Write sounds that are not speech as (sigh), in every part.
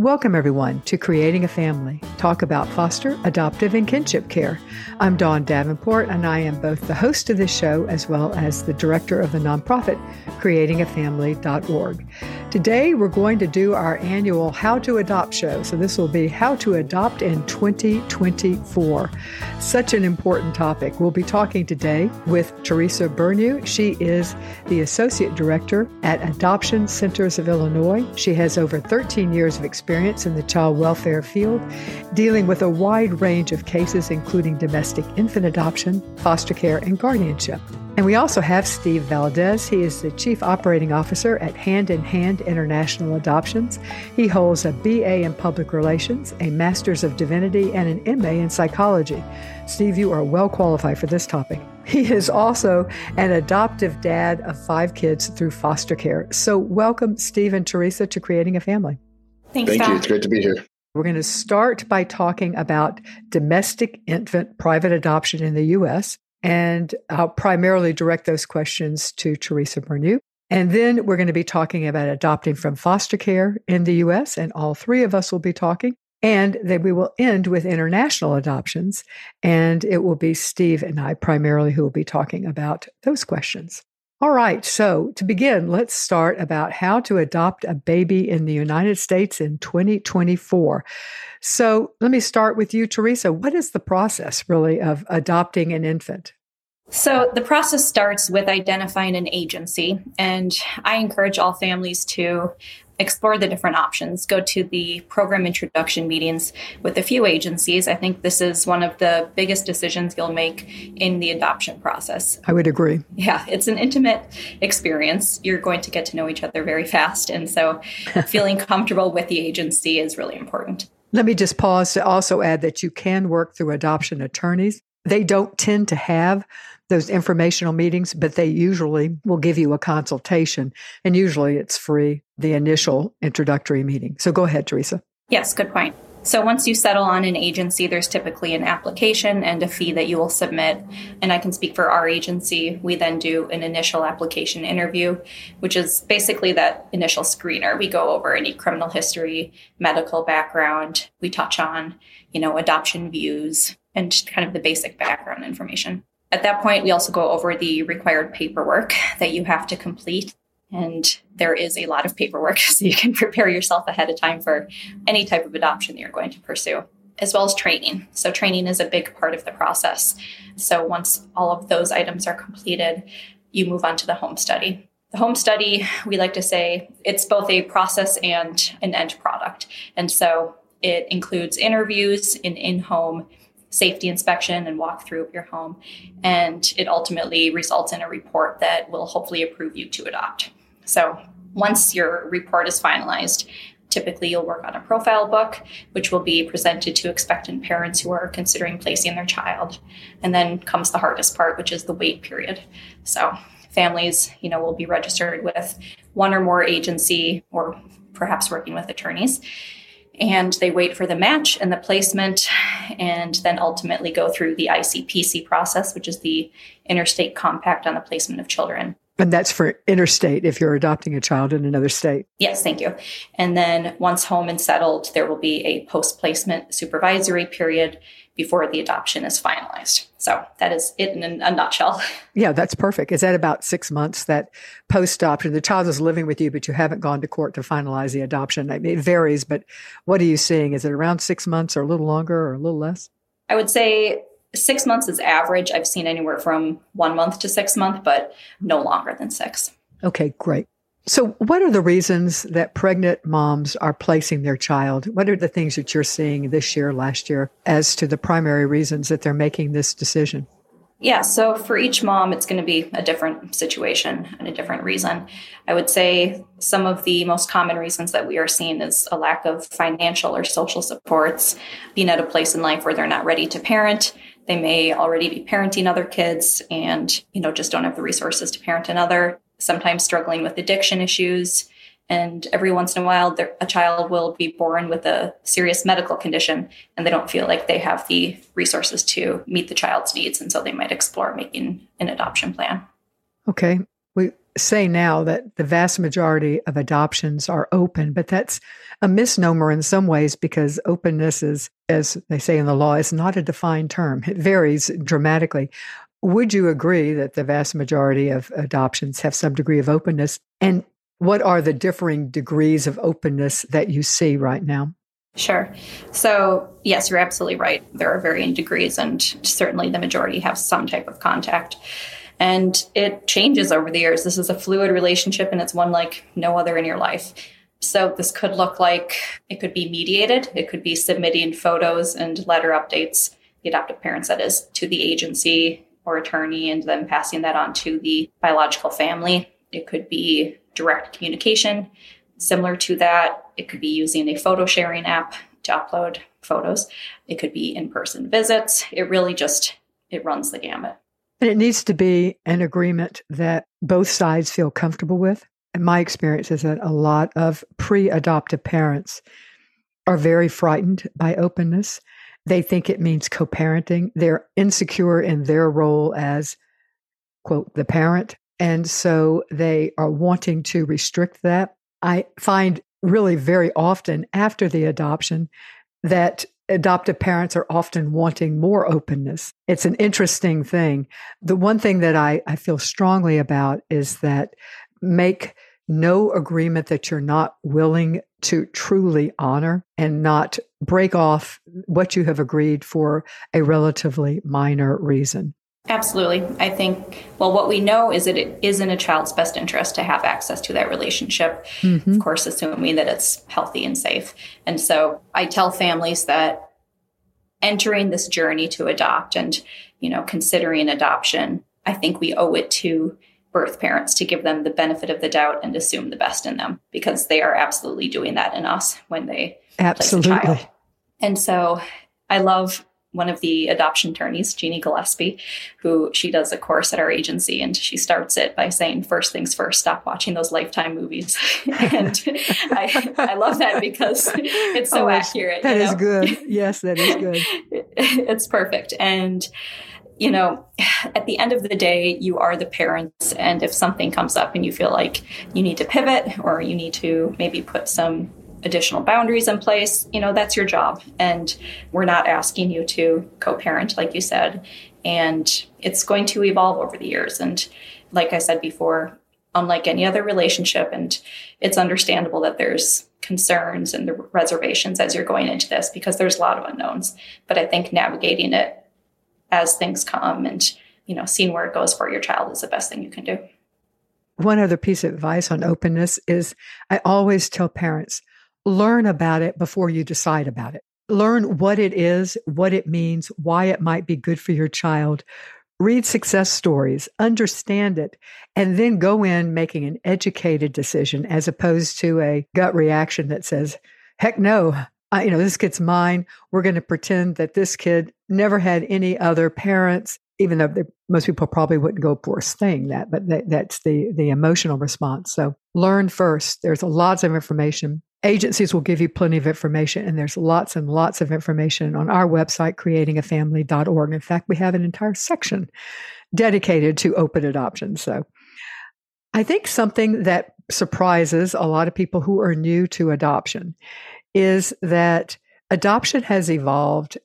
Welcome, everyone, to Creating a Family. Talk about foster, adoptive, and kinship care. I'm Dawn Davenport, and I am both the host of this show as well as the director of the nonprofit creatingafamily.org. Today, we're going to do our annual How to Adopt show. So, this will be How to Adopt in 2024. Such an important topic. We'll be talking today with Teresa Bernu. She is the Associate Director at Adoption Centers of Illinois. She has over 13 years of experience in the child welfare field, dealing with a wide range of cases, including domestic infant adoption, foster care, and guardianship. And we also have Steve Valdez. He is the Chief Operating Officer at Hand in Hand International Adoptions. He holds a BA in Public Relations, a Master's of Divinity, and an MA in Psychology. Steve, you are well qualified for this topic. He is also an adoptive dad of five kids through foster care. So, welcome, Steve and Teresa, to Creating a Family. Thanks, Thank you. It's great to be here. We're going to start by talking about domestic infant private adoption in the U.S. And I'll primarily direct those questions to Teresa Bernu. And then we're going to be talking about adopting from foster care in the US, and all three of us will be talking. And then we will end with international adoptions. And it will be Steve and I primarily who will be talking about those questions. All right. So to begin, let's start about how to adopt a baby in the United States in 2024. So let me start with you, Teresa. What is the process really of adopting an infant? So, the process starts with identifying an agency, and I encourage all families to explore the different options. Go to the program introduction meetings with a few agencies. I think this is one of the biggest decisions you'll make in the adoption process. I would agree. Yeah, it's an intimate experience. You're going to get to know each other very fast. And so (laughs) feeling comfortable with the agency is really important. Let me just pause to also add that you can work through adoption attorneys. They don't tend to have those informational meetings, but they usually will give you a consultation. And usually it's free, the initial introductory meeting. So go ahead, Teresa. Yes, good point. So once you settle on an agency, there's typically an application and a fee that you will submit. And I can speak for our agency. We then do an initial application interview, which is basically that initial screener. We go over any criminal history, medical background. We touch on, you know, adoption views and kind of the basic background information. At that point, we also go over the required paperwork that you have to complete. And there is a lot of paperwork, (laughs) so you can prepare yourself ahead of time for any type of adoption that you're going to pursue, as well as training. So, training is a big part of the process. So, once all of those items are completed, you move on to the home study. The home study, we like to say it's both a process and an end product. And so, it includes interviews in in home safety inspection and walkthrough of your home. And it ultimately results in a report that will hopefully approve you to adopt. So once your report is finalized, typically you'll work on a profile book, which will be presented to expectant parents who are considering placing their child. And then comes the hardest part, which is the wait period. So families, you know, will be registered with one or more agency or perhaps working with attorneys and they wait for the match and the placement and then ultimately go through the ICPC process, which is the interstate compact on the placement of children. And that's for interstate if you're adopting a child in another state. Yes, thank you. And then once home and settled, there will be a post placement supervisory period before the adoption is finalized. So that is it in a nutshell. (laughs) Yeah, that's perfect. Is that about six months that post adoption? The child is living with you, but you haven't gone to court to finalize the adoption. I mean, it varies, but what are you seeing? Is it around six months or a little longer or a little less? I would say six months is average. I've seen anywhere from one month to six months, but no longer than six. Okay, great. So, what are the reasons that pregnant moms are placing their child? What are the things that you're seeing this year, last year, as to the primary reasons that they're making this decision? Yeah, so for each mom, it's going to be a different situation and a different reason. I would say some of the most common reasons that we are seeing is a lack of financial or social supports, being at a place in life where they're not ready to parent. They may already be parenting other kids and, you know, just don't have the resources to parent another sometimes struggling with addiction issues. And every once in a while, a child will be born with a serious medical condition, and they don't feel like they have the resources to meet the child's needs. And so they might explore making an adoption plan. Okay. We say now that the vast majority of adoptions are open, but that's a misnomer in some ways because openness is, as they say in the law, is not a defined term. It varies dramatically. Would you agree that the vast majority of adoptions have some degree of openness? And what are the differing degrees of openness that you see right now? Sure. So, yes, you're absolutely right. There are varying degrees, and certainly the majority have some type of contact. And it changes over the years. This is a fluid relationship, and it's one like no other in your life. So, this could look like it could be mediated, it could be submitting photos and letter updates, the adoptive parents, that is, to the agency or attorney, and then passing that on to the biological family. It could be direct communication Similar to that, it could be using a photo sharing app to upload photos. It could be in-person visits. It really just it runs the gamut. And it needs to be an agreement that both sides feel comfortable with. And my experience is that a lot of pre-adoptive parents are very frightened by openness. They think it means co-parenting. They're insecure in their role as quote the parent and so they are wanting to restrict that I find really very often after the adoption that adoptive parents are often wanting more openness. It's an interesting thing. The one thing that I, I feel strongly about is that make no agreement that you're not willing to truly honor and not break off what you have agreed for a relatively minor reason. Absolutely. I think, well, what we know is that it is in a child's best interest to have access to that relationship, mm-hmm. of course, assuming that it's healthy and safe. And so I tell families that entering this journey to adopt and, you know, considering adoption, I think we owe it to birth parents to give them the benefit of the doubt and assume the best in them because they are absolutely doing that in us when they absolutely. place a child. And so I love one of the adoption attorneys, Jeannie Gillespie, who she does a course at our agency, and she starts it by saying, First things first, stop watching those lifetime movies. (laughs) and I, I love that because it's so oh, accurate. That is good. Yes, that is good. (laughs) it's perfect. And you know, at the end of the day, you are the parents. And if something comes up and you feel like you need to pivot or you need to maybe put some additional boundaries in place, you know, that's your job. And we're not asking you to co parent, like you said. And it's going to evolve over the years. And like I said before, unlike any other relationship, and it's understandable that there's concerns and the reservations as you're going into this because there's a lot of unknowns. But I think navigating it as things come and, you know, seeing where it goes for your child is the best thing you can do. One other piece of advice on openness is I always tell parents learn about it before you decide about it. Learn what it is, what it means, why it might be good for your child. Read success stories, understand it, and then go in making an educated decision as opposed to a gut reaction that says, heck no, You know, this kid's mine. We're going to pretend that this kid never had any other parents, even though most people probably wouldn't go for saying that, but that, that's the, the emotional response. So learn first. There's lots of information agencies will give you plenty of information and there's lots and lots of information on our website creatingafamily.org in fact we have an entire section dedicated to open adoption so i think something that surprises a lot of people who are new to adoption is that adoption has evolved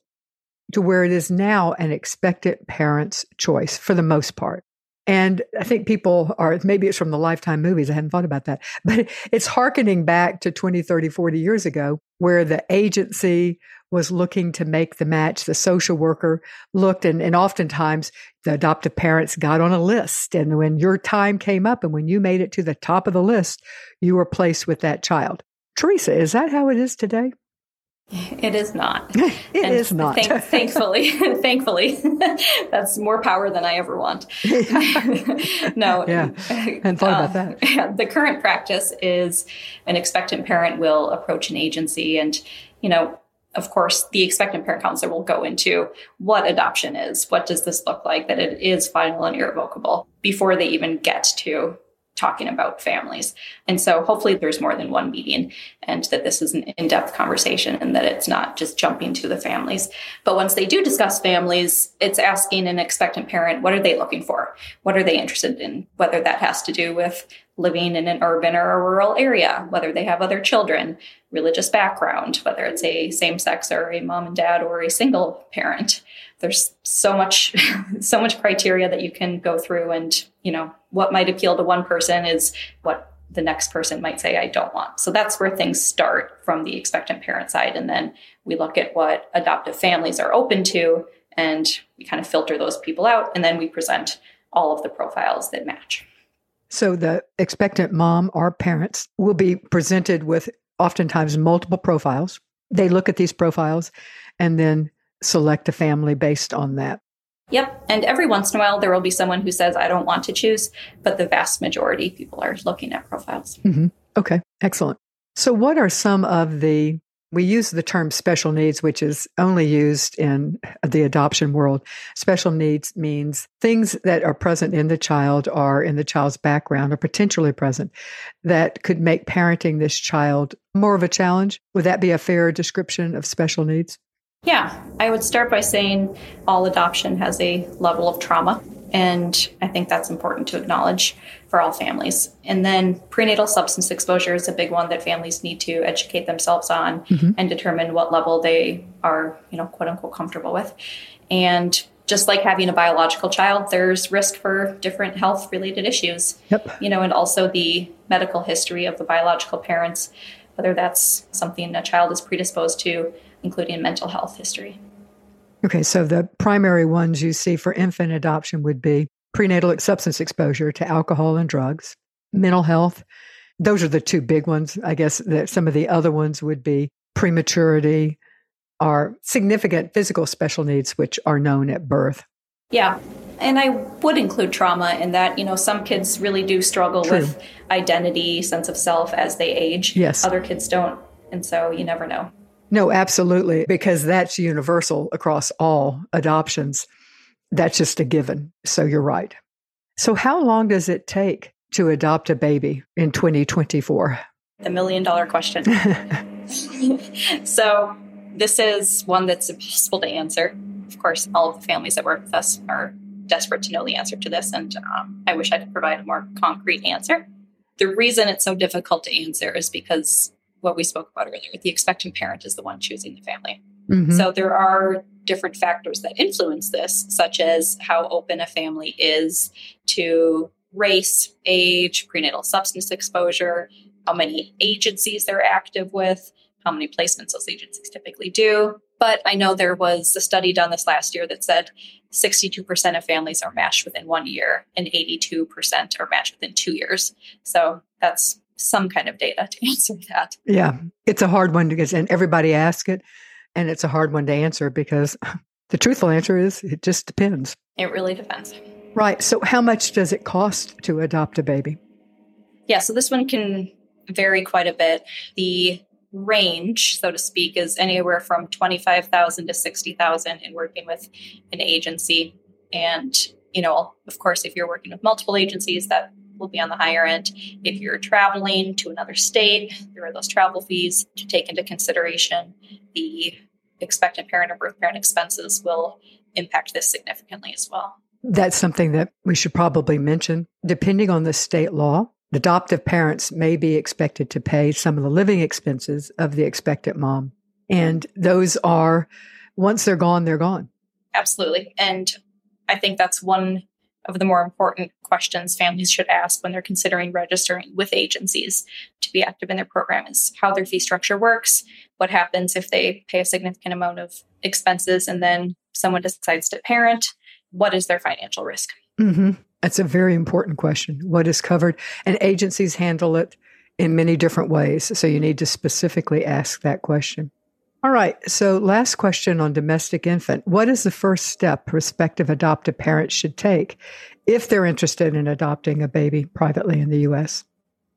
to where it is now an expected parent's choice for the most part and I think people are, maybe it's from the Lifetime movies. I hadn't thought about that, (laughs) but it's harkening back to 20, 30, 40 years ago where the agency was looking to make the match. The social worker looked and, and oftentimes the adoptive parents got on a list. And when your time came up and when you made it to the top of the list, you were placed with that child. Teresa, is that how it is today? It is not. (laughs) it and is not. Thank, (laughs) thankfully, (laughs) thankfully, that's more power than I ever want. no. Yeah. And thought uh, about that. Yeah, the current practice is an expectant parent will approach an agency and, you know, of course, the expectant parent counselor will go into what adoption is. What does this look like? That it is final and irrevocable before they even get to talking about families. And so hopefully there's more than one meeting and that this is an in depth conversation and that it's not just jumping to the families. But once they do discuss families, it's asking an expectant parent, what are they looking for? What are they interested in? Whether that has to do with living in an urban or a rural area, whether they have other children, religious background, whether it's a same sex or a mom and dad or a single parent. There's so much, (laughs) so much criteria that you can go through and, you know, what might appeal to one person is what the next person might say, I don't want. So that's where things start from the expectant parent side. And then we look at what adoptive families are open to and we kind of filter those people out. And then we present all of the profiles that match. So the expectant mom or parents will be presented with oftentimes multiple profiles. They look at these profiles and then select a family based on that. Yep. And every once in a while, there will be someone who says, I don't want to choose, but the vast majority people are looking at profiles. Mm-hmm. Okay. Excellent. So, what are some of the we use the term special needs, which is only used in the adoption world. Special needs means things that are present in the child or in the child's background or potentially present that could make parenting this child more of a challenge. Would that be a fair description of special needs? Yeah, I would start by saying all adoption has a level of trauma. And I think that's important to acknowledge for all families. And then prenatal substance exposure is a big one that families need to educate themselves on mm-hmm. and determine what level they are, you know, quote unquote comfortable with. And just like having a biological child, there's risk for different health related issues. Yep. You know, and also the medical history of the biological parents, whether that's something a child is predisposed to, including mental health history. Okay, so the primary ones you see for infant adoption would be prenatal substance exposure to alcohol and drugs, mental health. Those are the two big ones. I guess that some of the other ones would be prematurity or significant physical special needs, which are known at birth. Yeah. And I would include trauma in that, you know, some kids really do struggle True. with identity, sense of self as they age. Yes. Other kids don't. And so you never know. No, absolutely, because that's universal across all adoptions. That's just a given. So you're right. So, how long does it take to adopt a baby in 2024? The million dollar question. (laughs) (laughs) so, this is one that's impossible to answer. Of course, all of the families that work with us are desperate to know the answer to this, and um, I wish I could provide a more concrete answer. The reason it's so difficult to answer is because what we spoke about earlier. The expectant parent is the one choosing the family. Mm-hmm. So there are different factors that influence this, such as how open a family is to race, age, prenatal substance exposure, how many agencies they're active with, how many placements those agencies typically do. But I know there was a study done this last year that said 62% of families are matched within one year and 82% are matched within two years. So that's some kind of data to (laughs) answer that. Yeah, it's a hard one because, and everybody asks it, and it's a hard one to answer because (laughs) the truthful answer is it just depends. It really depends. Right. So, how much does it cost to adopt a baby? Yeah, so this one can vary quite a bit. The range, so to speak, is anywhere from 25,000 to 60,000 in working with an agency. And, you know, of course, if you're working with multiple agencies, that will be on the higher end. If you're traveling to another state, there are those travel fees to take into consideration. The expectant parent or birth parent expenses will impact this significantly as well. That's something that we should probably mention. Depending on the state law, adoptive parents may be expected to pay some of the living expenses of the expectant mom. And those are, once they're gone, they're gone. Absolutely. And I think that's one of the more important questions families should ask when they're considering registering with agencies to be active in their program is how their fee structure works, what happens if they pay a significant amount of expenses and then someone decides to parent, what is their financial risk? Mm-hmm. That's a very important question. What is covered? And agencies handle it in many different ways. So you need to specifically ask that question. All right. So, last question on domestic infant. What is the first step prospective adoptive parents should take if they're interested in adopting a baby privately in the U.S.?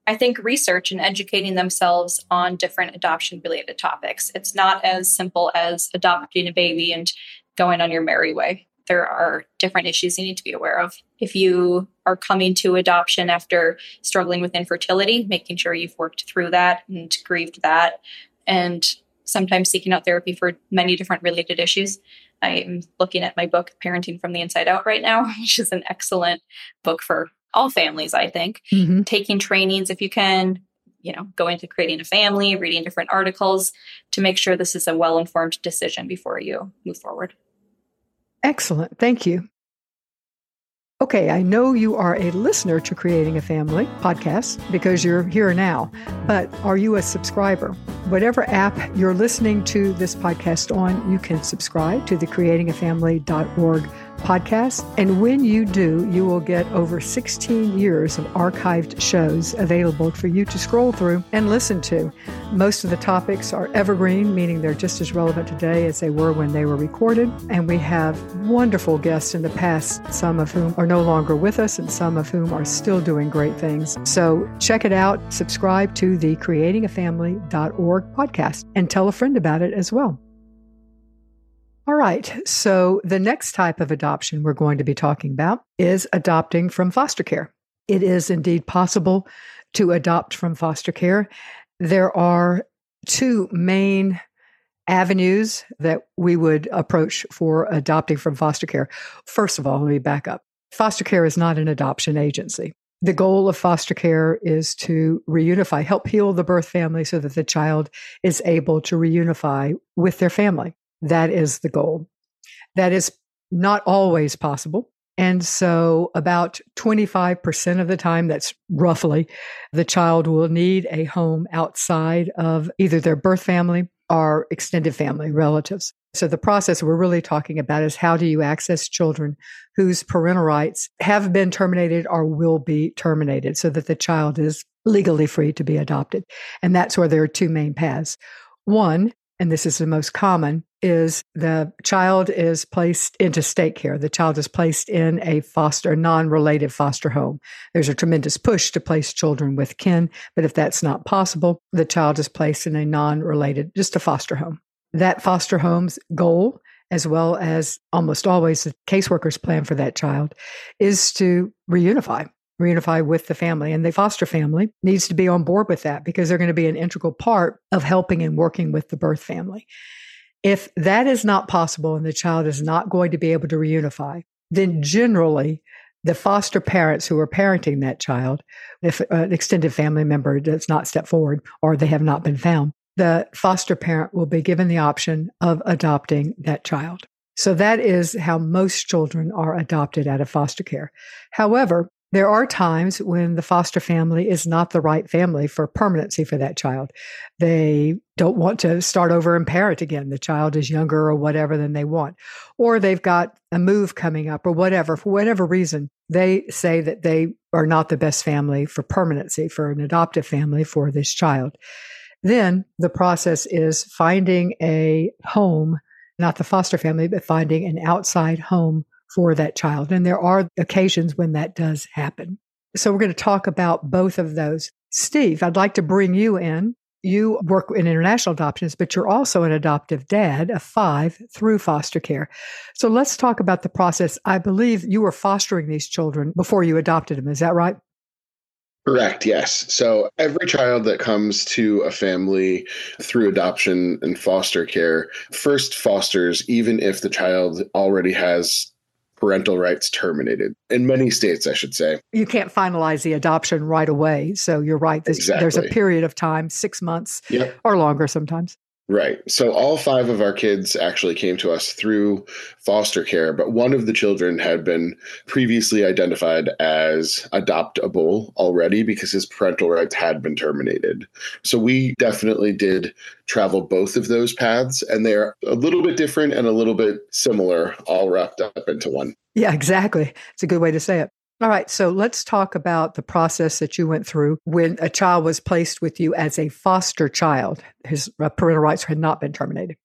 I think research and educating themselves on different adoption related topics. It's not as simple as adopting a baby and going on your merry way. there are different issues you need to be aware of. If you are coming to adoption after struggling with infertility, making sure you've worked through that and grieved that, and sometimes seeking out therapy for many different related issues. I'm looking at my book, Parenting from the Inside Out, right now, (laughs) which is an excellent book for all families, I think. Mm-hmm. Taking trainings if you can, you know, go into creating a family, reading different articles to make sure this is a well informed decision before you move forward. Excellent. Thank you. Okay, I know you are a listener to Creating a Family podcast because you're here now, but are you a subscriber? Whatever app you're listening to this podcast on, you can subscribe to the creatingafamily.org podcast. And when you do, you will get over 16 years of archived shows available for you to scroll through and listen to. Most of the topics are evergreen, meaning they're just as relevant today as they were when they were recorded. And we have wonderful guests in the past, some of whom are no longer with us and some of whom are still doing great things. So check it out, subscribe to the creatingafamily.org podcast, and tell a friend about it as well. All right. So the next type of adoption we're going to be talking about is adopting from foster care. It is indeed possible to adopt from foster care. There are two main avenues that we would approach for adopting from foster care. First of all, let me back up. Foster care is not an adoption agency. The goal of foster care is to reunify, help heal the birth family so that the child is able to reunify with their family. That is the goal. That is not always possible. And so, about 25% of the time, that's roughly, the child will need a home outside of either their birth family or extended family relatives. So, the process we're really talking about is how do you access children whose parental rights have been terminated or will be terminated so that the child is legally free to be adopted. And that's where there are two main paths. One, and this is the most common, is the child is placed into state care. The child is placed in a foster, non related foster home. There's a tremendous push to place children with kin, but if that's not possible, the child is placed in a non related, just a foster home. That foster home's goal, as well as almost always the caseworker's plan for that child, is to reunify reunify with the family. And the foster family needs to be on board with that because they're going to be an integral part of helping and working with the birth family. If that is not possible and the child is not going to be able to reunify, then generally the foster parents who are parenting that child, if uh, an extended family member does not step forward or they have not been found, the foster parent will be given the option of adopting that child. So that is how most children are adopted out of foster care. However, there are times when the foster family is not the right family for permanency for that child. They don't want to start over and parent again. The child is younger or whatever than they want. Or they've got a move coming up or whatever. For whatever reason, they say that they are not the best family for permanency, for an adoptive family for this child. Then the process is finding a home, not the foster family, but finding an outside home for that child. And there are occasions when that does happen. So we're going to talk about both of those. Steve, I'd like to bring you in. You work in international adoptions, but you're also an adoptive dad of five through foster care. So let's talk about the process. I believe you were fostering these children before you adopted them. Is that right? Correct, yes. So every child that comes to a family through adoption and foster care first fosters, even if the child already has parental rights terminated in many states, I should say. You can't finalize the adoption right away. So you're right. There's, exactly. there's a period of time, six months yep. or longer sometimes. Right. So all five of our kids actually came to us through foster care, but one of the children had been previously identified as adoptable already because his parental rights had been terminated. So we definitely did travel both of those paths, and they're a little bit different and a little bit similar, all wrapped up into one. Yeah, exactly. It's a good way to say it. All right, so let's talk about the process that you went through when a child was placed with you as a foster child. His uh, parental rights had not been terminated.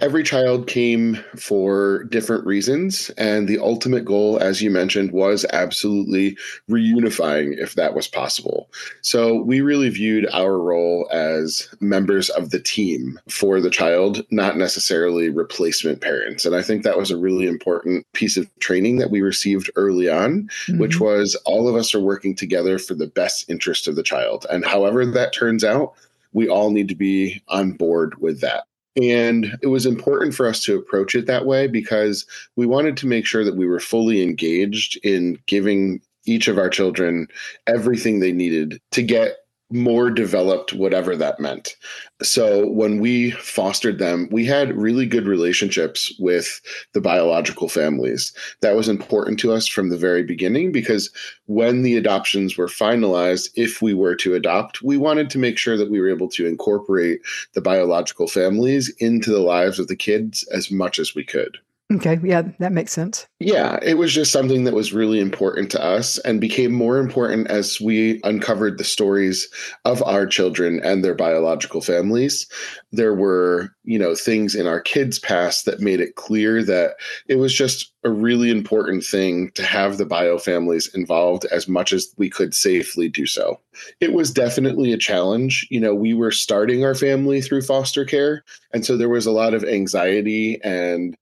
Every child came for different reasons. And the ultimate goal, as you mentioned, was absolutely reunifying if that was possible. So we really viewed our role as members of the team for the child, not necessarily replacement parents. And I think that was a really important piece of training that we received early on, mm-hmm. which was all of us are working together for the best interest of the child. And however that turns out, we all need to be on board with that. And it was important for us to approach it that way because we wanted to make sure that we were fully engaged in giving each of our children everything they needed to get more developed, whatever that meant. So when we fostered them, we had really good relationships with the biological families. That was important to us from the very beginning because when the adoptions were finalized, if we were to adopt, we wanted to make sure that we were able to incorporate the biological families into the lives of the kids as much as we could. Okay. Yeah, that makes sense. Yeah, it was just something that was really important to us and became more important as we uncovered the stories of our children and their biological families. There were, you know, things in our kids' past that made it clear that it was just a really important thing to have the bio families involved as much as we could safely do so. It was definitely a challenge. You know, we were starting our family through foster care. And so there was a lot of anxiety and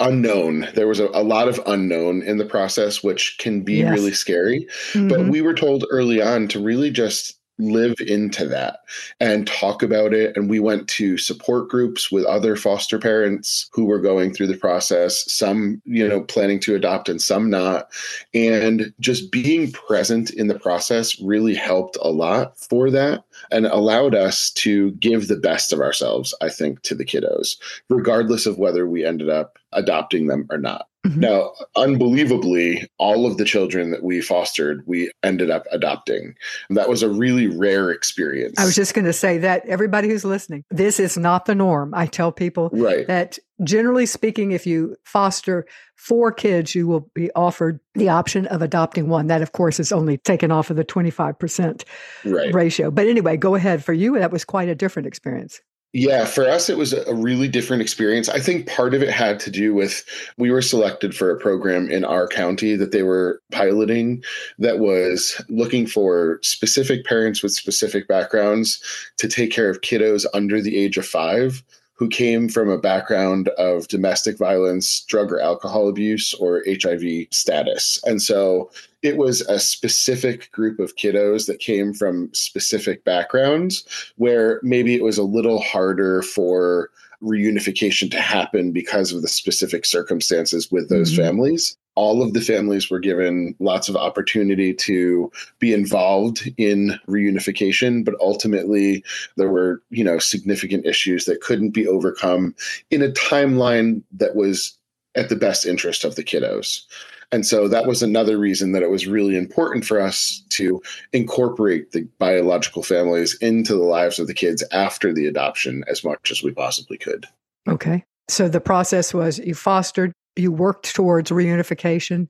unknown. There was a, a, lot of unknown in the process, which can be yes. really scary. Mm-hmm. But we were told early on to really just live into that and talk about it. And we went to support groups with other foster parents who were going through the process, some, you know, planning to adopt and some not. And just being present in the process really helped a lot for that and allowed us to give the best of ourselves, I think, to the kiddos, regardless of whether we ended up adopting them or not. Mm-hmm. Now, unbelievably, all of the children that we fostered, we ended up adopting. That was a really rare experience. I was just going to say that everybody who's listening, this is not the norm. I tell people right. that generally speaking, if you foster four kids, you will be offered the option of adopting one. That, of course, is only taken off of the 25% right. ratio. But anyway, go ahead. For you, that was quite a different experience. Yeah, for us, it was a really different experience. I think part of it had to do with we were selected for a program in our county that they were piloting that was looking for specific parents with specific backgrounds to take care of kiddos under the age of five who came from a background of domestic violence, drug or alcohol abuse, or HIV status. And so it was a specific group of kiddos that came from specific backgrounds where maybe it was a little harder for reunification to happen because of the specific circumstances with those mm-hmm. families all of the families were given lots of opportunity to be involved in reunification but ultimately there were you know significant issues that couldn't be overcome in a timeline that was at the best interest of the kiddos and so that was another reason that it was really important for us to incorporate the biological families into the lives of the kids after the adoption as much as we possibly could okay so the process was you fostered you worked towards reunification,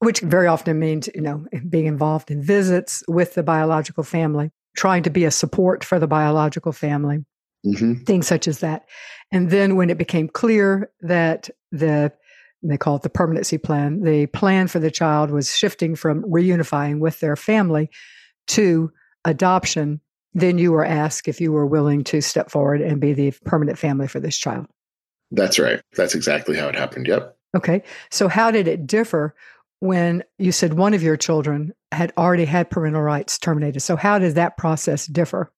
which very often means, you know, being involved in visits with the biological family, trying to be a support for the biological family, mm-hmm. things such as that. And then when it became clear that the they call it the permanency plan. The plan for the child was shifting from reunifying with their family to adoption. Then you were asked if you were willing to step forward and be the permanent family for this child. That's right. That's exactly how it happened. Yep. Okay. So, how did it differ when you said one of your children had already had parental rights terminated? So, how did that process differ?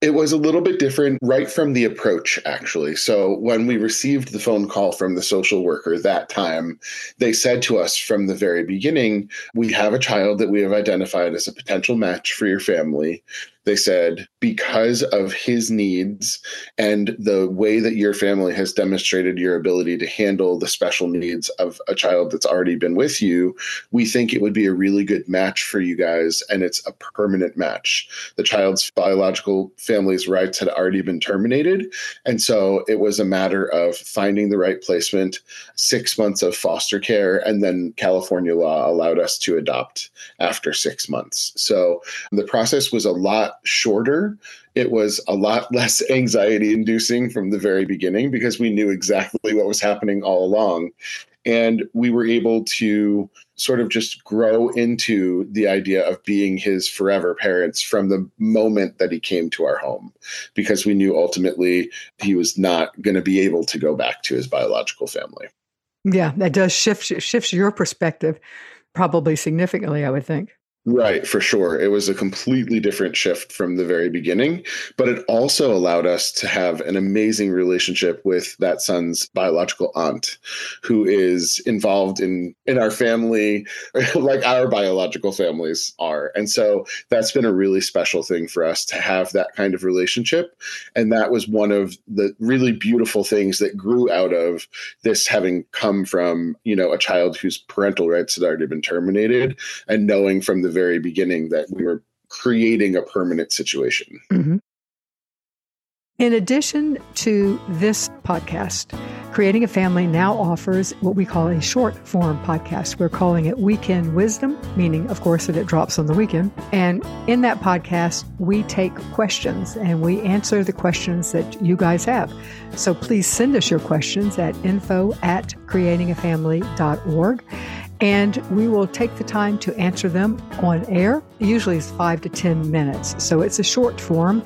It was a little bit different right from the approach, actually. So, when we received the phone call from the social worker that time, they said to us from the very beginning, We have a child that we have identified as a potential match for your family. They said, because of his needs and the way that your family has demonstrated your ability to handle the special needs of a child that's already been with you, we think it would be a really good match for you guys. And it's a permanent match. The child's biological family's rights had already been terminated. And so it was a matter of finding the right placement, six months of foster care, and then California law allowed us to adopt after six months. So the process was a lot shorter. It was a lot (laughs) less anxiety inducing from the very beginning because we knew exactly what was happening all along. And we were able to sort of just grow into the idea of being his forever parents from the moment that he came to our home because we knew ultimately he was not going to be able to go back to his biological family. Yeah, that does shift shifts your perspective probably significantly, I would think. Right, for sure. It was a completely different shift from the very beginning, but it also allowed us to have an amazing relationship with that son's biological aunt who is involved in in our family (laughs) like our biological families are. And so that's been a really special thing for us to have that kind of relationship, and that was one of the really beautiful things that grew out of this having come from, you know, a child whose parental rights had already been terminated and knowing from the very beginning that we were creating a permanent situation. Mm-hmm. In addition to this podcast, Creating a Family now offers what we call a short form podcast. We're calling it Weekend Wisdom, meaning, of course, that it drops on the weekend. And in that podcast, we take questions and we answer the questions that you guys have. So please send us your questions at info at creatingafamily.org and we will take the time to answer them on air. Usually it's five to 10 minutes. So it's a short form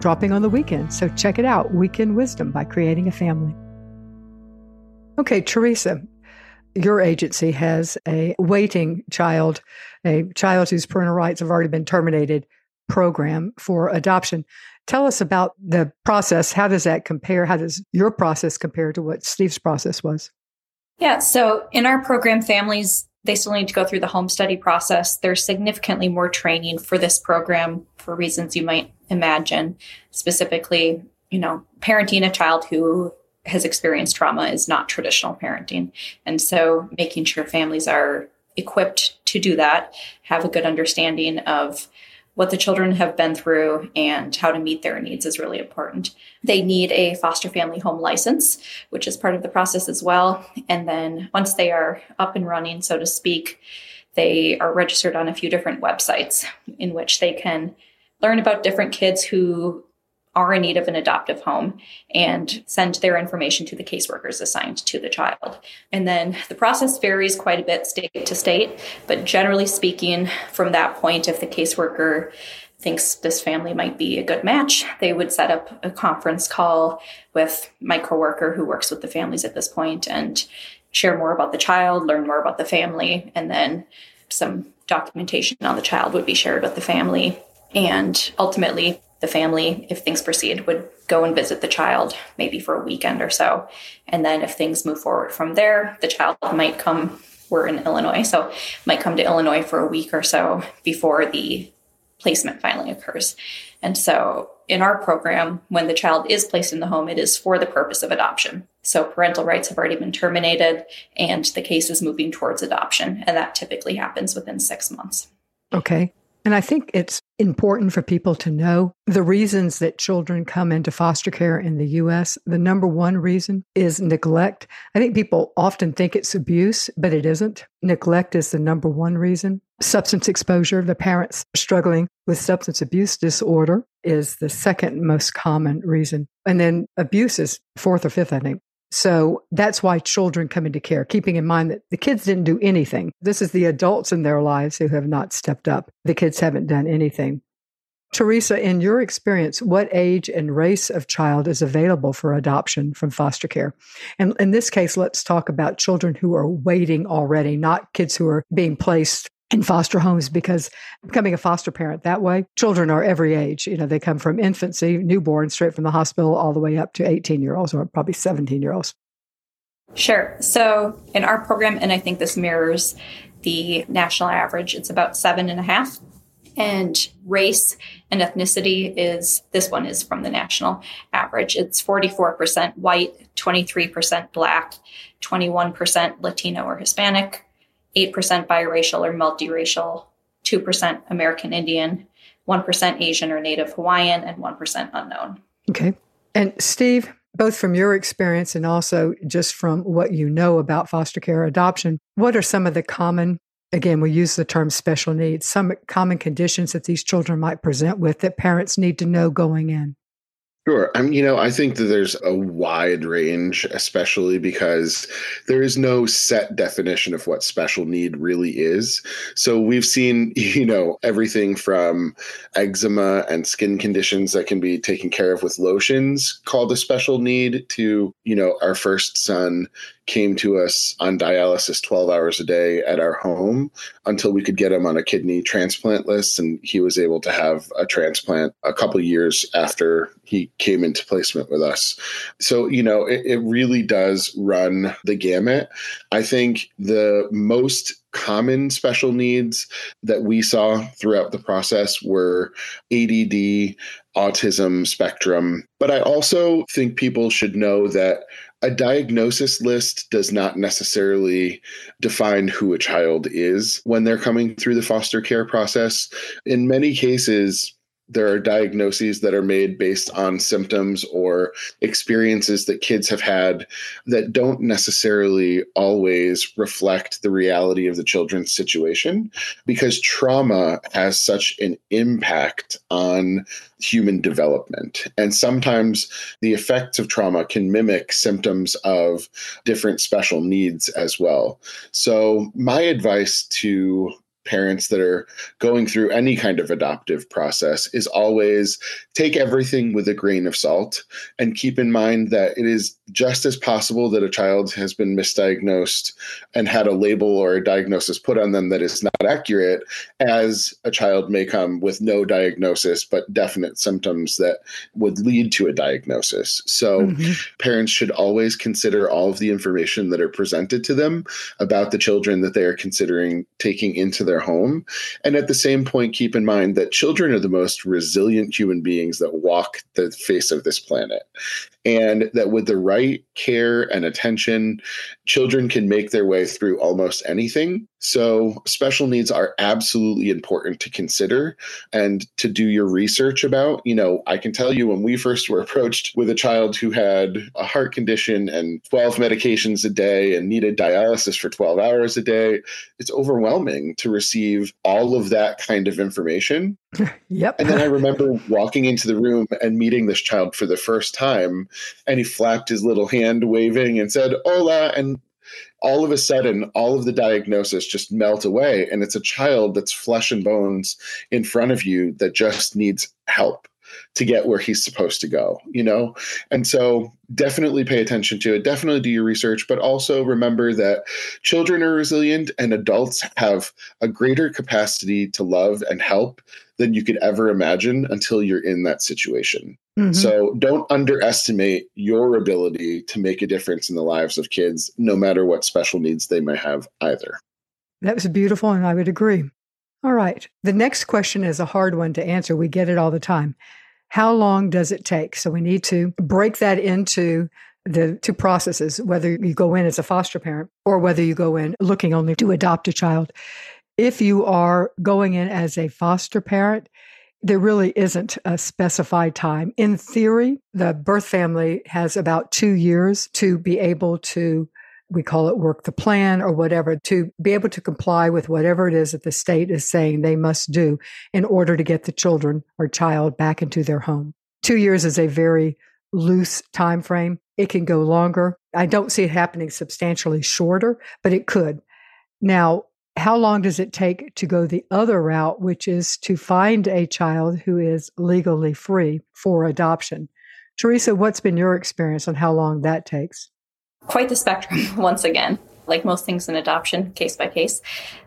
dropping on the weekend. So check it out Weekend Wisdom by Creating a Family. Okay, Teresa, your agency has a waiting child, a child whose parental rights have already been terminated program for adoption. Tell us about the process. How does that compare? How does your process compare to what Steve's process was? Yeah. So in our program, families, they still need to go through the home study process. There's significantly more training for this program for reasons you might imagine. Specifically, you know, parenting a child who has experienced trauma is not traditional parenting. And so making sure families are equipped to do that, have a good understanding of what the children have been through and how to meet their needs is really important. They need a foster family home license, which is part of the process as well. And then once they are up and running, so to speak, they are registered on a few different websites in which they can learn about different kids who are in need of an adoptive home and send their information to the caseworkers assigned to the child. And then the process varies quite a bit state to state, but generally speaking, from that point, if the caseworker thinks this family might be a good match, they would set up a conference call with my coworker who works with the families at this point and share more about the child, learn more about the family, and then some documentation on the child would be shared with the family. And ultimately, the family, if things proceed, would go and visit the child maybe for a weekend or so. And then if things move forward from there, the child might come, we're in Illinois, so might come to Illinois for a week or so before the placement finally occurs. And so in our program, when the child is placed in the home, it is for the purpose of adoption. So parental rights have already been terminated and the case is moving towards adoption. And that typically happens within six months. Okay. And I think it's important for people to know the reasons that children come into foster care in the US. The number one reason is neglect. I think people often think it's abuse, but it isn't. Neglect is the number one reason. Substance exposure, the parents struggling with substance abuse disorder is the second most common reason. And then abuse is fourth or fifth, I think. So that's why children come into care, keeping in mind that the kids didn't do anything. This is the adults in their lives who have not stepped up. The kids haven't done anything. Teresa, in your experience, what age and race of child is available for adoption from foster care? And in this case, let's talk about children who are waiting already, not kids who are being placed in foster homes because becoming a foster parent that way, children are every age. You know, they come from infancy, newborn, straight from the hospital, all the way up to 18 year olds or probably 17 year olds. Sure. So in our program, and I think this mirrors the national average, it's about seven and a half. And race and ethnicity is this one is from the national average. It's 44% white, 23% black, 21% Latino or Hispanic, 8% biracial or multiracial, 2% American Indian, 1% Asian or Native Hawaiian, and 1% unknown. Okay. And Steve, both from your experience and also just from what you know about foster care adoption, what are some of the common again, we use the term special needs, some common conditions that these children might present with that parents need to know going in? Sure. I mean, you know, I think that there's a wide range, especially because there is no set definition of what special need really is. So we've seen, (laughs) you know, everything from eczema and skin conditions that can be taken care of with lotions called a special need to, you know, our first son came to us on dialysis 12 hours a day at our home until we could get him on a kidney transplant list and he was able to have a transplant a couple years after he came into placement with us so you know it, it really does run the gamut i think the most common special needs that we saw throughout the process were ADD, autism spectrum. But I also think people should know that a diagnosis list does not necessarily define who a child is when they're coming through the foster care process. In many cases, there are diagnoses that are made based on symptoms or experiences that kids have had that don't necessarily always reflect the reality of the children's situation because trauma has such an impact on human development. And sometimes the effects of trauma can mimic symptoms of different special needs as well. So, my advice to parents that are going through any kind of adoptive process is always take everything with a grain of salt and keep in mind that it is just as possible that a child has been misdiagnosed and had a label or a diagnosis put on them that is not accurate as a child may come with no diagnosis but definite symptoms that would lead to a diagnosis so mm-hmm. parents should always consider all of the information that are presented to them about the children that they are considering taking into their their home. And at the same point, keep in mind that children are the most resilient human beings that walk the face of this planet and that with the right care and attention, children can make their way through almost anything. So, special needs are absolutely important to consider and to do your research about. You know, I can tell you when we first were approached with a child who had a heart condition and 12 medications a day and needed dialysis for 12 hours a day, it's overwhelming to receive all of that kind of information. (laughs) yep. And then I remember walking into the room and meeting this child for the first time and he flapped his little hand waving and said hola and all of a sudden all of the diagnosis just melt away and it's a child that's flesh and bones in front of you that just needs help to get where he's supposed to go, you know? And so definitely pay attention to it. Definitely do your research, but also remember that children are resilient and adults have a greater capacity to love and help than you could ever imagine until you're in that situation. Mm-hmm. So don't underestimate your ability to make a difference in the lives of kids, no matter what special needs they may have either. That was beautiful, and I would agree. All right. The next question is a hard one to answer. We get it all the time. How long does it take? So we need to break that into the two processes, whether you go in as a foster parent or whether you go in looking only to adopt a child. If you are going in as a foster parent, there really isn't a specified time. In theory, the birth family has about two years to be able to, we call it work the plan or whatever, to be able to comply with whatever it is that the state is saying they must do in order to get the children or child back into their home. Two years is a very loose time frame. It can go longer. I don't see it happening substantially shorter, but it could. Now, how long does it take to go the other route, which is to find a child who is legally free for adoption? Teresa, what's been your experience on how long that takes? Quite the spectrum, (laughs) once again. Like most things in adoption, case by case.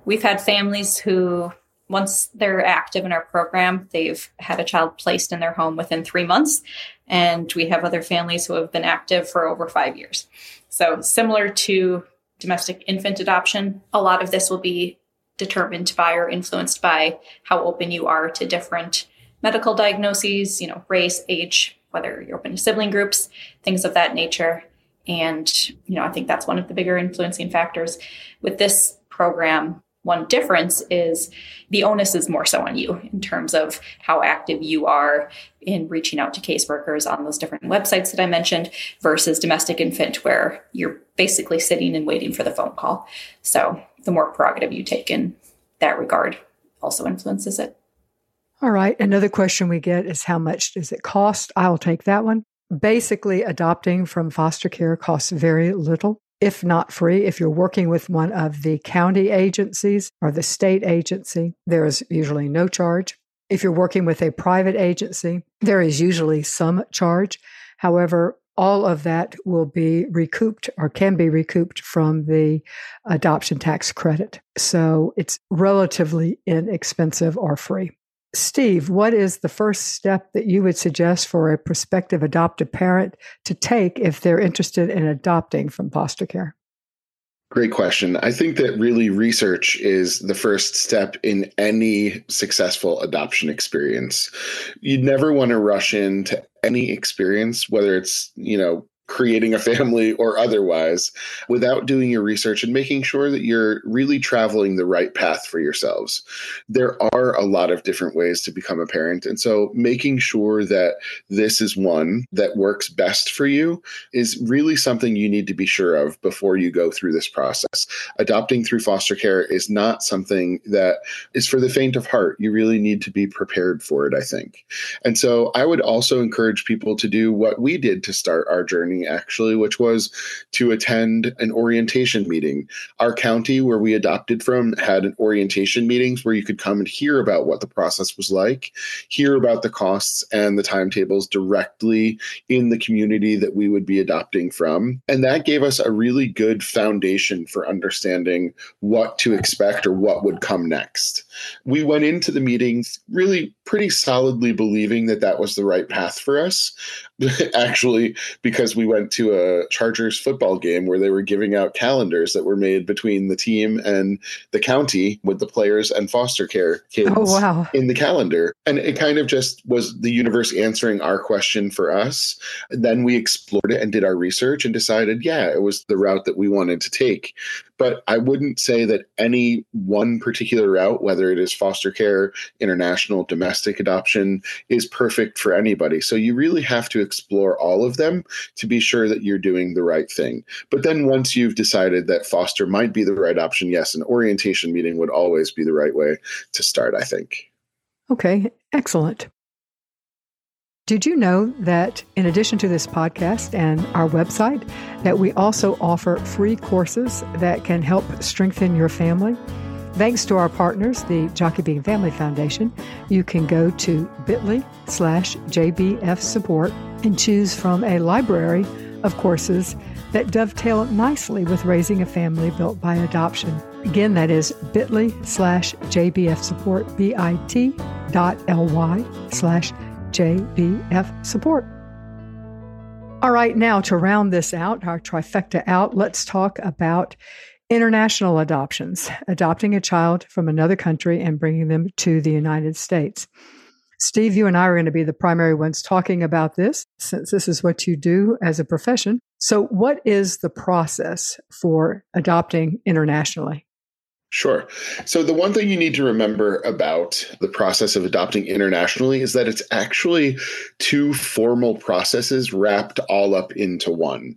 We've had families who, once they're active in our program, they've had a child placed in their home within three months. And we have other families who have been active for over five years. So, similar to domestic infant adoption, a lot of this will be determined by or influenced by how open you are to different medical diagnoses, you know, race, age, whether you're open to sibling groups, things of that nature. And, you know, I think that's one of the bigger influencing factors. With this program, One difference is the onus is more so on you in terms of how active you are in reaching out to caseworkers on those different websites that I mentioned versus domestic infant, where you're basically sitting and waiting for the phone call. So the more prerogative you take in that regard also influences it. All right. Another question we get is how much does it cost? I'll take that one. Basically, adopting from foster care costs very little if not free, if you're working with one of the county agencies or the state agency, there is usually no charge. If you're working with a private agency, there is usually some charge. However, all of that will be recouped or can be recouped from the adoption tax credit. So it's relatively inexpensive or free. Steve, what is the first step that you would suggest for a prospective adoptive parent to take if they're interested in adopting from foster care? Great question. I think that really research is the first step in any successful adoption experience. You'd never want to rush into any experience, whether it's, you know, creating a family or otherwise without doing your research and making sure that you're really traveling the right path for yourselves. There are a lot of different ways to become a parent. And so making sure that this is one that works best for you is really something you need to be sure of before you go through this process. Adopting through foster care is not something that is for the faint of heart. You really need to be prepared for it, I think. And so I would also encourage people to do what we did to start our journey actually, which was to attend an orientation meeting. Our county, where we adopted from, had an orientation meetings where you could come and hear about what the process was like, hear about the costs and the timetables directly in the community that we would be adopting from. And that gave us a really good foundation for understanding what to expect or what would come next. We went into the meetings really pretty solidly believing that that was the right path for us. (laughs) actually, because we went to a Chargers football game where they were giving out calendars that were made between the team and the county with the players and foster care kids oh, wow. in the calendar. And it kind of just was the universe answering our question for us. Then we explored it and did our research and decided, yeah, it was the route that we wanted to take. But I wouldn't say that any one particular route, whether it is foster care, international, domestic adoption, is perfect for anybody. So you really have to explore all of them to be sure that you're doing the right thing. But then once you've decided that foster might be the right option, yes, an orientation meeting would always be the right way to start, I think. Okay, excellent. Did you know that in addition to this podcast and our website, that we also offer free courses that can help strengthen your family? Thanks to our partners, the Jockey Being Family Foundation, you can go to bit.ly slash JBF support and choose from a library of courses that dovetail nicely with raising a family built by adoption. Again, that is bit.ly slash JBF support, B-I-T dot L-Y slash JBF support. All right, now to round this out, our trifecta out, let's talk about international adoptions, adopting a child from another country and bringing them to the United States. Steve, you and I are going to be the primary ones talking about this since this is what you do as a profession. So, what is the process for adopting internationally? Sure. So, the one thing you need to remember about the process of adopting internationally is that it's actually two formal processes wrapped all up into one.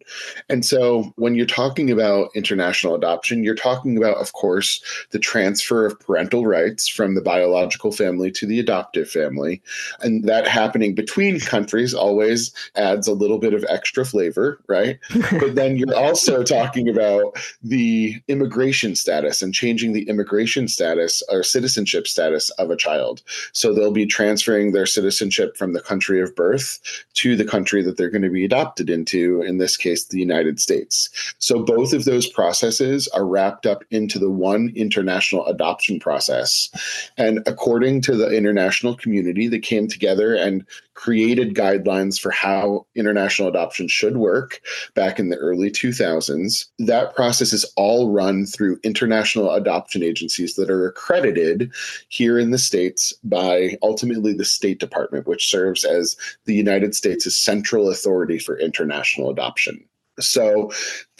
And so, when you're talking about international adoption, you're talking about, of course, the transfer of parental rights from the biological family to the adoptive family. And that happening between countries always adds a little bit of extra flavor, right? (laughs) but then you're also talking about the immigration status and changing changing the immigration status or citizenship status of a child. So they'll be transferring their citizenship from the country of birth to the country that they're going to be adopted into, in this case, the United States. So both of those processes are wrapped up into the one international adoption process. And according to the international community that came together and created guidelines for how international adoption should work back in the early 2000s. That process is all run through international adoption agencies that are accredited here in the States by ultimately the State Department, which serves as the United States' central authority for international adoption. So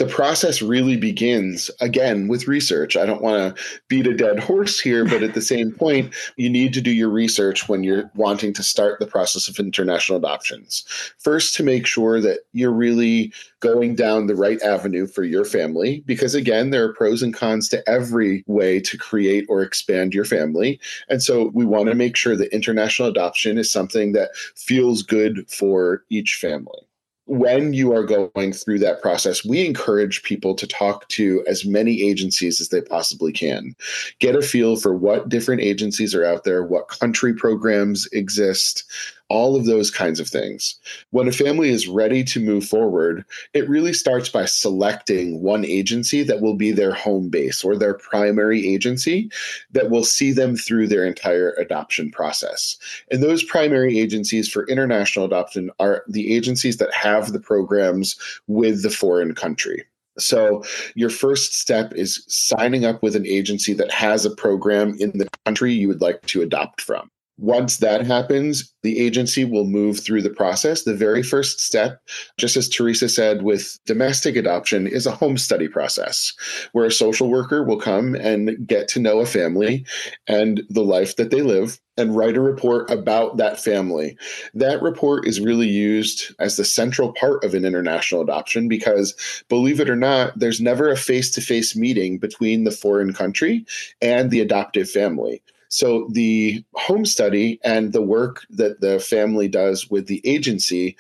the process really begins again with research. I don't want to beat a dead horse here, but at the same (laughs) point, you need to do your research when you're wanting to start the process of international adoptions. First, to make sure that you're really going down the right avenue for your family, because again, there are pros and cons to every way to create or expand your family. And so we want to make sure that international adoption is something that feels good for each family when you are going through that process, we encourage people to talk to as many agencies as they possibly can. Get a feel for what different agencies are out there, what country programs exist, all of those kinds of things. When a family is ready to move forward, it really starts by selecting one agency that will be their home base or their primary agency that will see them through their entire adoption process. And those primary agencies for international adoption are the agencies that have the programs with the foreign country. So, your first step is signing up with an agency that has a program in the country you would like to adopt from. Once that happens, the agency will move through the process. The very first step, just as Teresa said, with domestic adoption, is a home study process where a social worker will come and get to know a family and the life that they live and write a report about that family. That report is really used as the central part of an international adoption because, believe it or not, there's never a face to face meeting between the foreign country and the adoptive family. So the home study and the work that the family does with the agency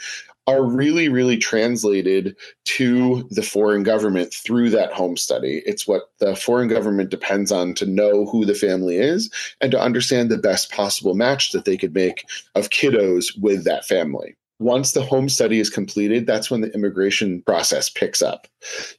are really, really translated to the foreign government through that home study. It's what the foreign government depends on to know who the family is and to understand the best possible match that they could make of kiddos with that family once the home study is completed, that's when the immigration process picks up.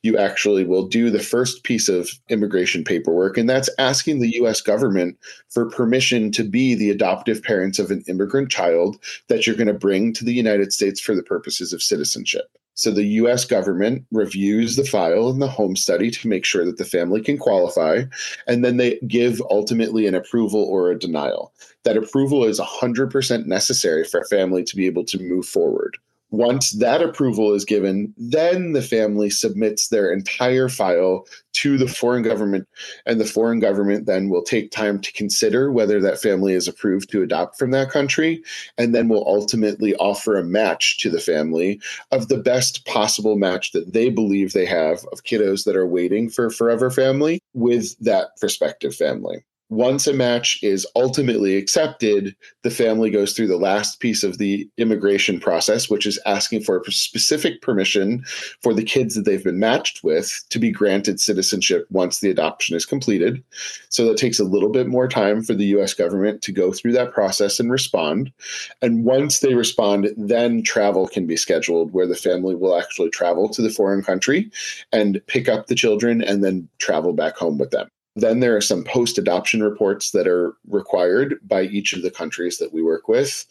You actually will do the first piece of immigration paperwork, and that's asking the US government for permission to be the adoptive parents of an immigrant child that you're going to bring to the United States for the purposes of citizenship. So the US government reviews the file and the home study to make sure that the family can qualify. And then they give ultimately an approval or a denial. That approval is 100% necessary for a family to be able to move forward. Once that approval is given, then the family submits their entire file to the foreign government, and the foreign government then will take time to consider whether that family is approved to adopt from that country, and then will ultimately offer a match to the family of the best possible match that they believe they have of kiddos that are waiting for forever family with that prospective family once a match is ultimately accepted, the family goes through the last piece of the immigration process, which is asking for specific permission for the kids that they've been matched with to be granted citizenship once the adoption is completed. So that takes a little bit more time for the US government to go through that process and respond. And once they respond, then travel can be scheduled where the family will actually travel to the foreign country and pick up the children and then travel back home with them. Then there are some post adoption reports that are required by each of the countries that we work with.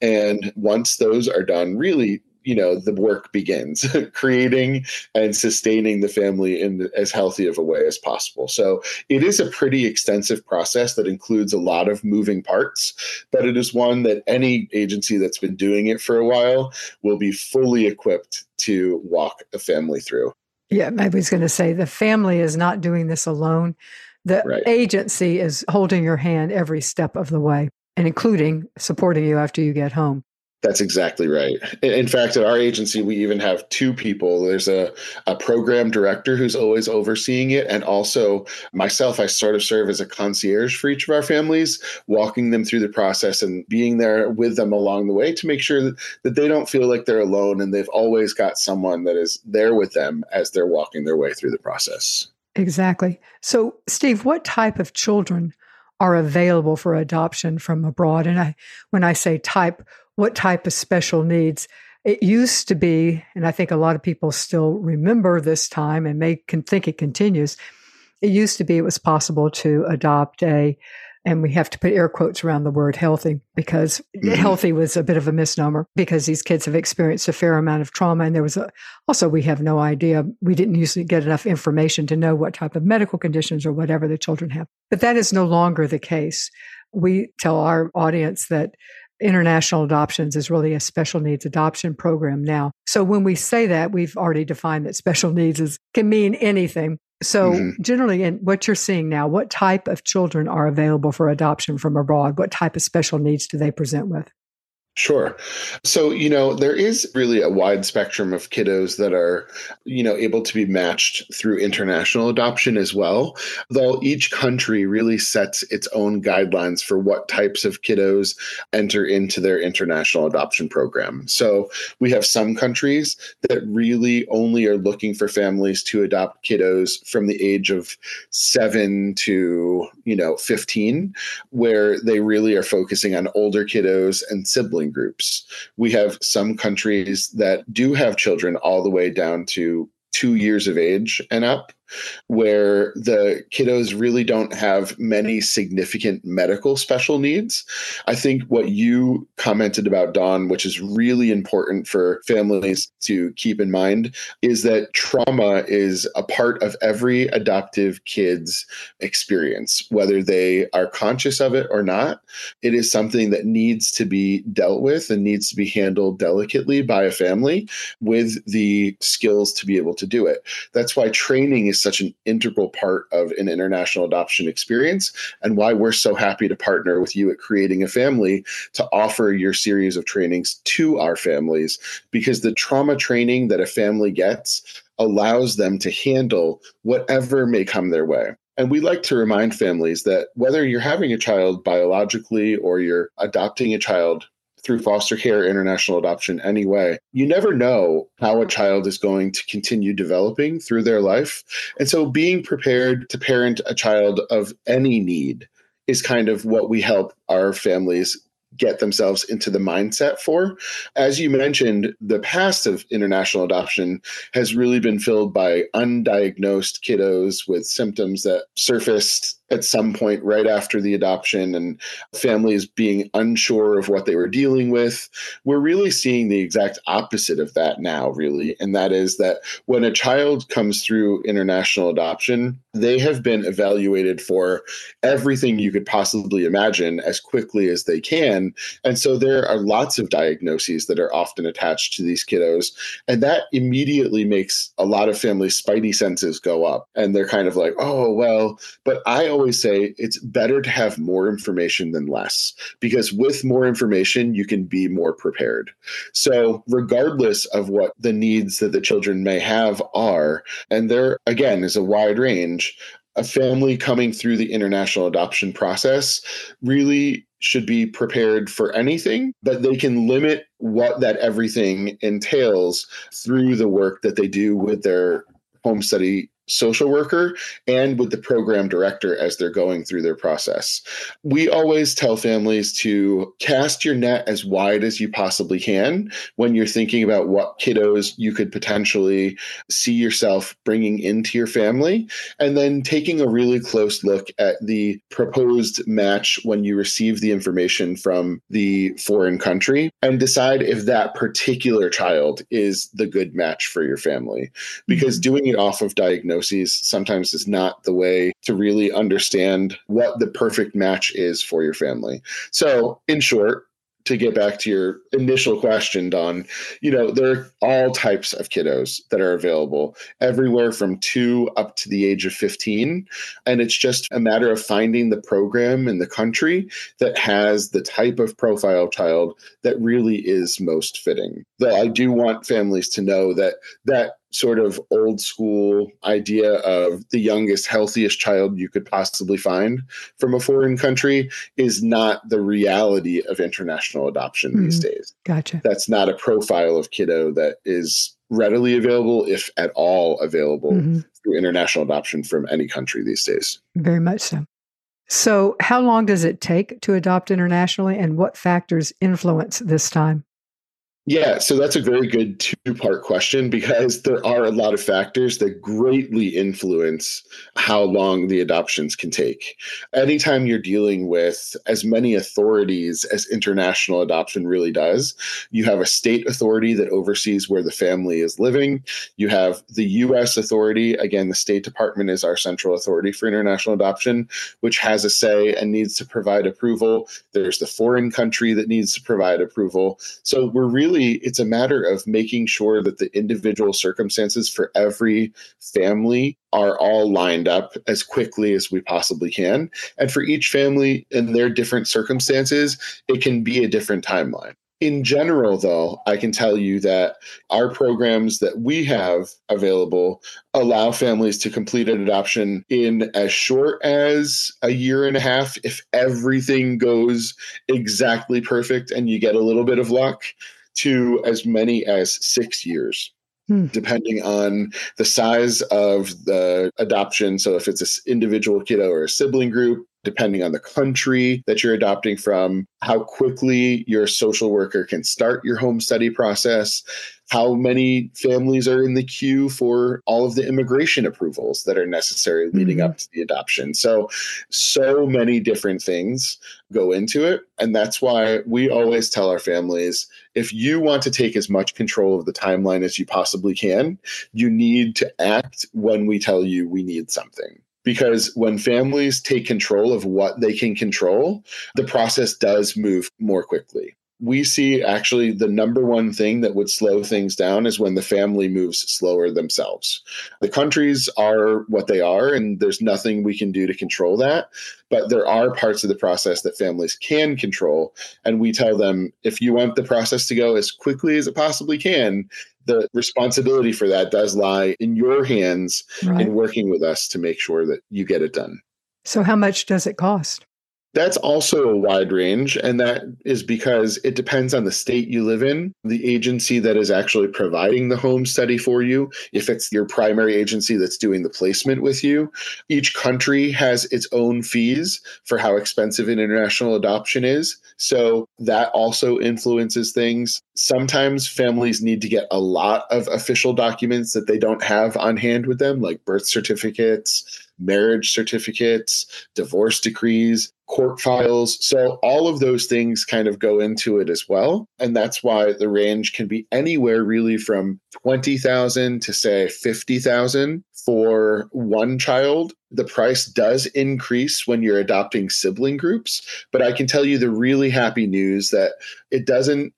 And once those are done, really, you know, the work begins (laughs) creating and sustaining the family in as healthy of a way as possible. So it is a pretty extensive process that includes a lot of moving parts, but it is one that any agency that's been doing it for a while will be fully equipped to walk a family through. Yeah, I was going to say the family is not doing this alone. The right. agency is holding your hand every step of the way and including supporting you after you get home. That's exactly right. In fact, at our agency, we even have two people. There's a, a program director who's always overseeing it, and also myself. I sort of serve as a concierge for each of our families, walking them through the process and being there with them along the way to make sure that, that they don't feel like they're alone and they've always got someone that is there with them as they're walking their way through the process. Exactly. So, Steve, what type of children are available for adoption from abroad? And I, when I say type, what type of special needs? It used to be, and I think a lot of people still remember this time and may can think it continues. It used to be it was possible to adopt a and we have to put air quotes around the word healthy because mm-hmm. healthy was a bit of a misnomer because these kids have experienced a fair amount of trauma and there was a, also we have no idea we didn't usually get enough information to know what type of medical conditions or whatever the children have but that is no longer the case we tell our audience that international adoptions is really a special needs adoption program now. So when we say that, we've already defined that special needs is, can mean anything. So mm-hmm. generally in what you're seeing now, what type of children are available for adoption from abroad? What type of special needs do they present with? Sure. So, you know, there is really a wide spectrum of kiddos that are, you know, able to be matched through international adoption as well, though each country really sets its own guidelines for what types of kiddos enter into their international adoption program. So, we have some countries that really only are looking for families to adopt kiddos from the age of 7 to, you know, 15, where they really are focusing on older kiddos and siblings groups. We have some countries that do have children all the way down to two years of age and up where the kiddos really don't have many significant medical special needs. I think what you commented about, Don, which is really important for families to keep in mind, is that trauma is a part of every adoptive kid's experience, whether they are conscious of it or not. It is something that needs to be dealt with and needs to be handled delicately by a family with the skills to be able to do it. That's why training is such an integral part of an international adoption experience and why we're so happy to partner with you at Creating a Family to offer your series of trainings to our families because the trauma training that a family gets allows them to handle whatever may come their way. And we like to remind families that whether you're having a child biologically or you're adopting a child through foster care, international adoption, anyway. You never know how a child is going to continue developing through their life. And so being prepared to parent a child of any need is kind of what we help our families get themselves into the mindset for. As you mentioned, the past of international adoption has really been filled by undiagnosed kiddos with symptoms that surfaced at some point right after the adoption and families being unsure of what they were dealing with. We're really seeing the exact opposite of that now, really. And that is that when a child comes through international adoption, they have been evaluated for everything you could possibly imagine as quickly as they can. And so there are lots of diagnoses that are often attached to these kiddos. And that immediately makes a lot of families' spidey senses go up. And they're kind of like, oh, well, but I always say it's better to have more information than less because with more information, you can be more prepared. So, regardless of what the needs that the children may have are, and there again is a wide range, a family coming through the international adoption process really should be prepared for anything, but they can limit what that everything entails through the work that they do with their home study social worker and with the program director as they're going through their process. We always tell families to cast your net as wide as you possibly can when you're thinking about what kiddos you could potentially see yourself bringing into your family, and then taking a really close look at the proposed match when you receive the information from the foreign country and decide if that particular child is the good match for your family. Because mm-hmm. doing it off of diagnosis diagnoses sometimes is not the way to really understand what the perfect match is for your family. So, in short, to get back to your initial question, Don, you know, there are all types of kiddos that are available, everywhere from two up to the age of 15. And it's just a matter of finding the program in the country that has the type of profile child that really is most fitting. Though I do want families to know that that sort of old school idea of the youngest, healthiest child you could possibly find from a foreign country is not the reality of international adoption mm-hmm. these days. Gotcha. That's not a profile of kiddo that is readily available, if at all available, mm-hmm. through international adoption from any country these days. Very much so. So, how long does it take to adopt internationally, and what factors influence this time? Yeah, so that's a very good two part question because there are a lot of factors that greatly influence how long the adoptions can take. Anytime you're dealing with as many authorities as international adoption really does, you have a state authority that oversees where the family is living. You have the US authority, again, the State Department is our central authority for international adoption, which has a say and needs to provide approval. There's the foreign country that needs to provide approval. So we're really really it's a matter of making sure that the individual circumstances for every family are all lined up as quickly as we possibly can. And for each family and their different circumstances it can be a different timeline. In general, though, I can tell you that our programs that we have available allow families to complete an adoption in as short as a year and a half if everything goes exactly perfect and you get a little bit of luck to as many as six years. Hmm. Depending on the size of the adoption. So, if it's an individual kiddo or a sibling group, depending on the country that you're adopting from, how quickly your social worker can start your home study process, how many families are in the queue for all of the immigration approvals that are necessary leading mm-hmm. up to the adoption. So, so many different things go into it. And that's why we always tell our families if you want to take as much control of the timeline as you possibly can, you need to act when we tell you we need something because when families take control of what they can control, the process does move more quickly. We see actually the number one thing that would slow things down is when the family moves slower themselves. The countries are what they are, and there's nothing we can do to control that. But there are parts of the process that families can control. And we tell them if you want the process to go as quickly as it possibly can, the responsibility for that does lie in your hands right. in working with us to make sure that you get it done. So, how much does it cost? That's also a wide range, and that is because it depends on the state you live in, the agency that is actually providing the home study for you, if it's your primary agency that's doing the placement with you. Each country has its own fees for how expensive an international adoption is. So that also influences things. Sometimes families need to get a lot of official documents that they don't have on hand with them, like birth certificates marriage certificates, divorce decrees, court files. So all of those things kind of go into it as well. And that's why the range can be anywhere really from 20,000 to say 50,000 for one child. The price does increase when you're adopting sibling groups, but I can tell you the really happy news that it doesn't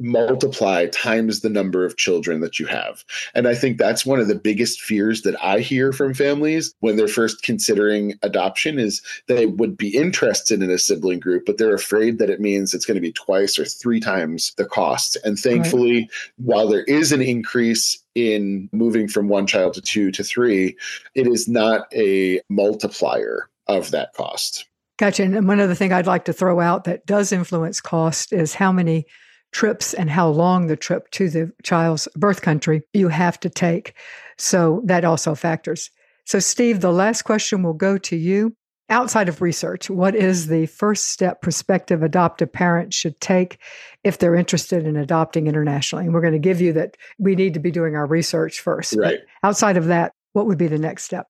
multiply times the number of children that you have. And I think that's one of the biggest fears that I hear from families when they're first considering adoption is they would be interested in a sibling group, but they're afraid that it means it's going to be twice or three times the cost. And thankfully, right. while there is an increase in moving from one child to two to three, it is not a multiplier of that cost. Gotcha. And one other thing I'd like to throw out that does influence cost is how many trips and how long the trip to the child's birth country you have to take. So that also factors. So, Steve, the last question will go to you. Outside of research, what is the first step prospective adoptive parents should take if they're interested in adopting internationally? And we're going to give you that we need to be doing our research first. Right. But outside of that, what would be the next step?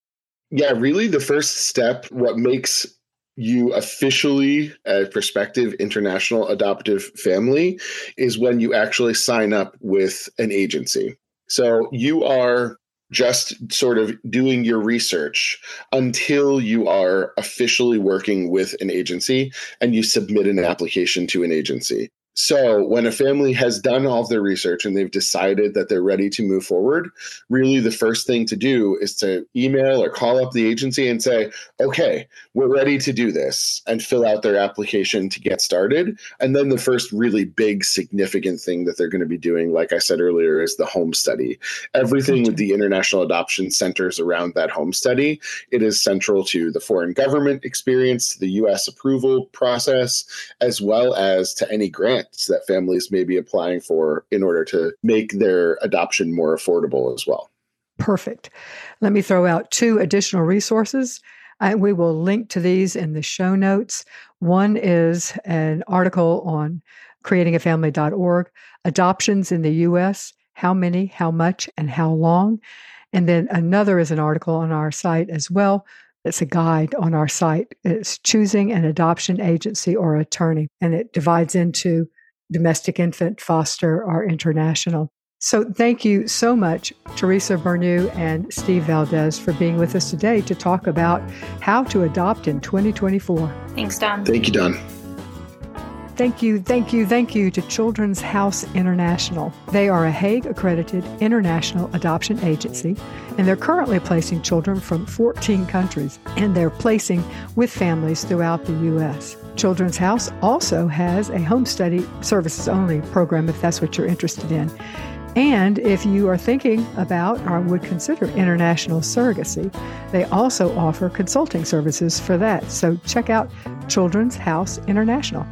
Yeah, really, the first step, what makes you officially a prospective international adoptive family is when you actually sign up with an agency. So you are just sort of doing your research until you are officially working with an agency and you submit an application to an agency. So, when a family has done all of their research and they've decided that they're ready to move forward, really the first thing to do is to email or call up the agency and say, okay, we're ready to do this, and fill out their application to get started. And then the first really big, significant thing that they're going to be doing, like I said earlier, is the home study. Everything with the International Adoption centers around that home study. It is central to the foreign government experience, to the US approval process, as well as to any grant grants that families may be applying for in order to make their adoption more affordable as well. Perfect. Let me throw out two additional resources. I, we will link to these in the show notes. One is an article on creatingafamily.org, adoptions in the U.S., how many, how much, and how long. And then another is an article on our site as well. It's a guide on our site. It's choosing an adoption agency or attorney, and it divides into domestic infant, foster, or international. So thank you so much, Teresa Bernu and Steve Valdez, for being with us today to talk about how to adopt in 2024. Thanks, Don. Thank you, Don. Thank you, thank you, thank you to Children's House International. They are a Hague accredited international adoption agency, and they're currently placing children from 14 countries, and they're placing with families throughout the U.S. Children's House also has a home study services only program if that's what you're interested in. And if you are thinking about or would consider international surrogacy, they also offer consulting services for that. So check out Children's House International.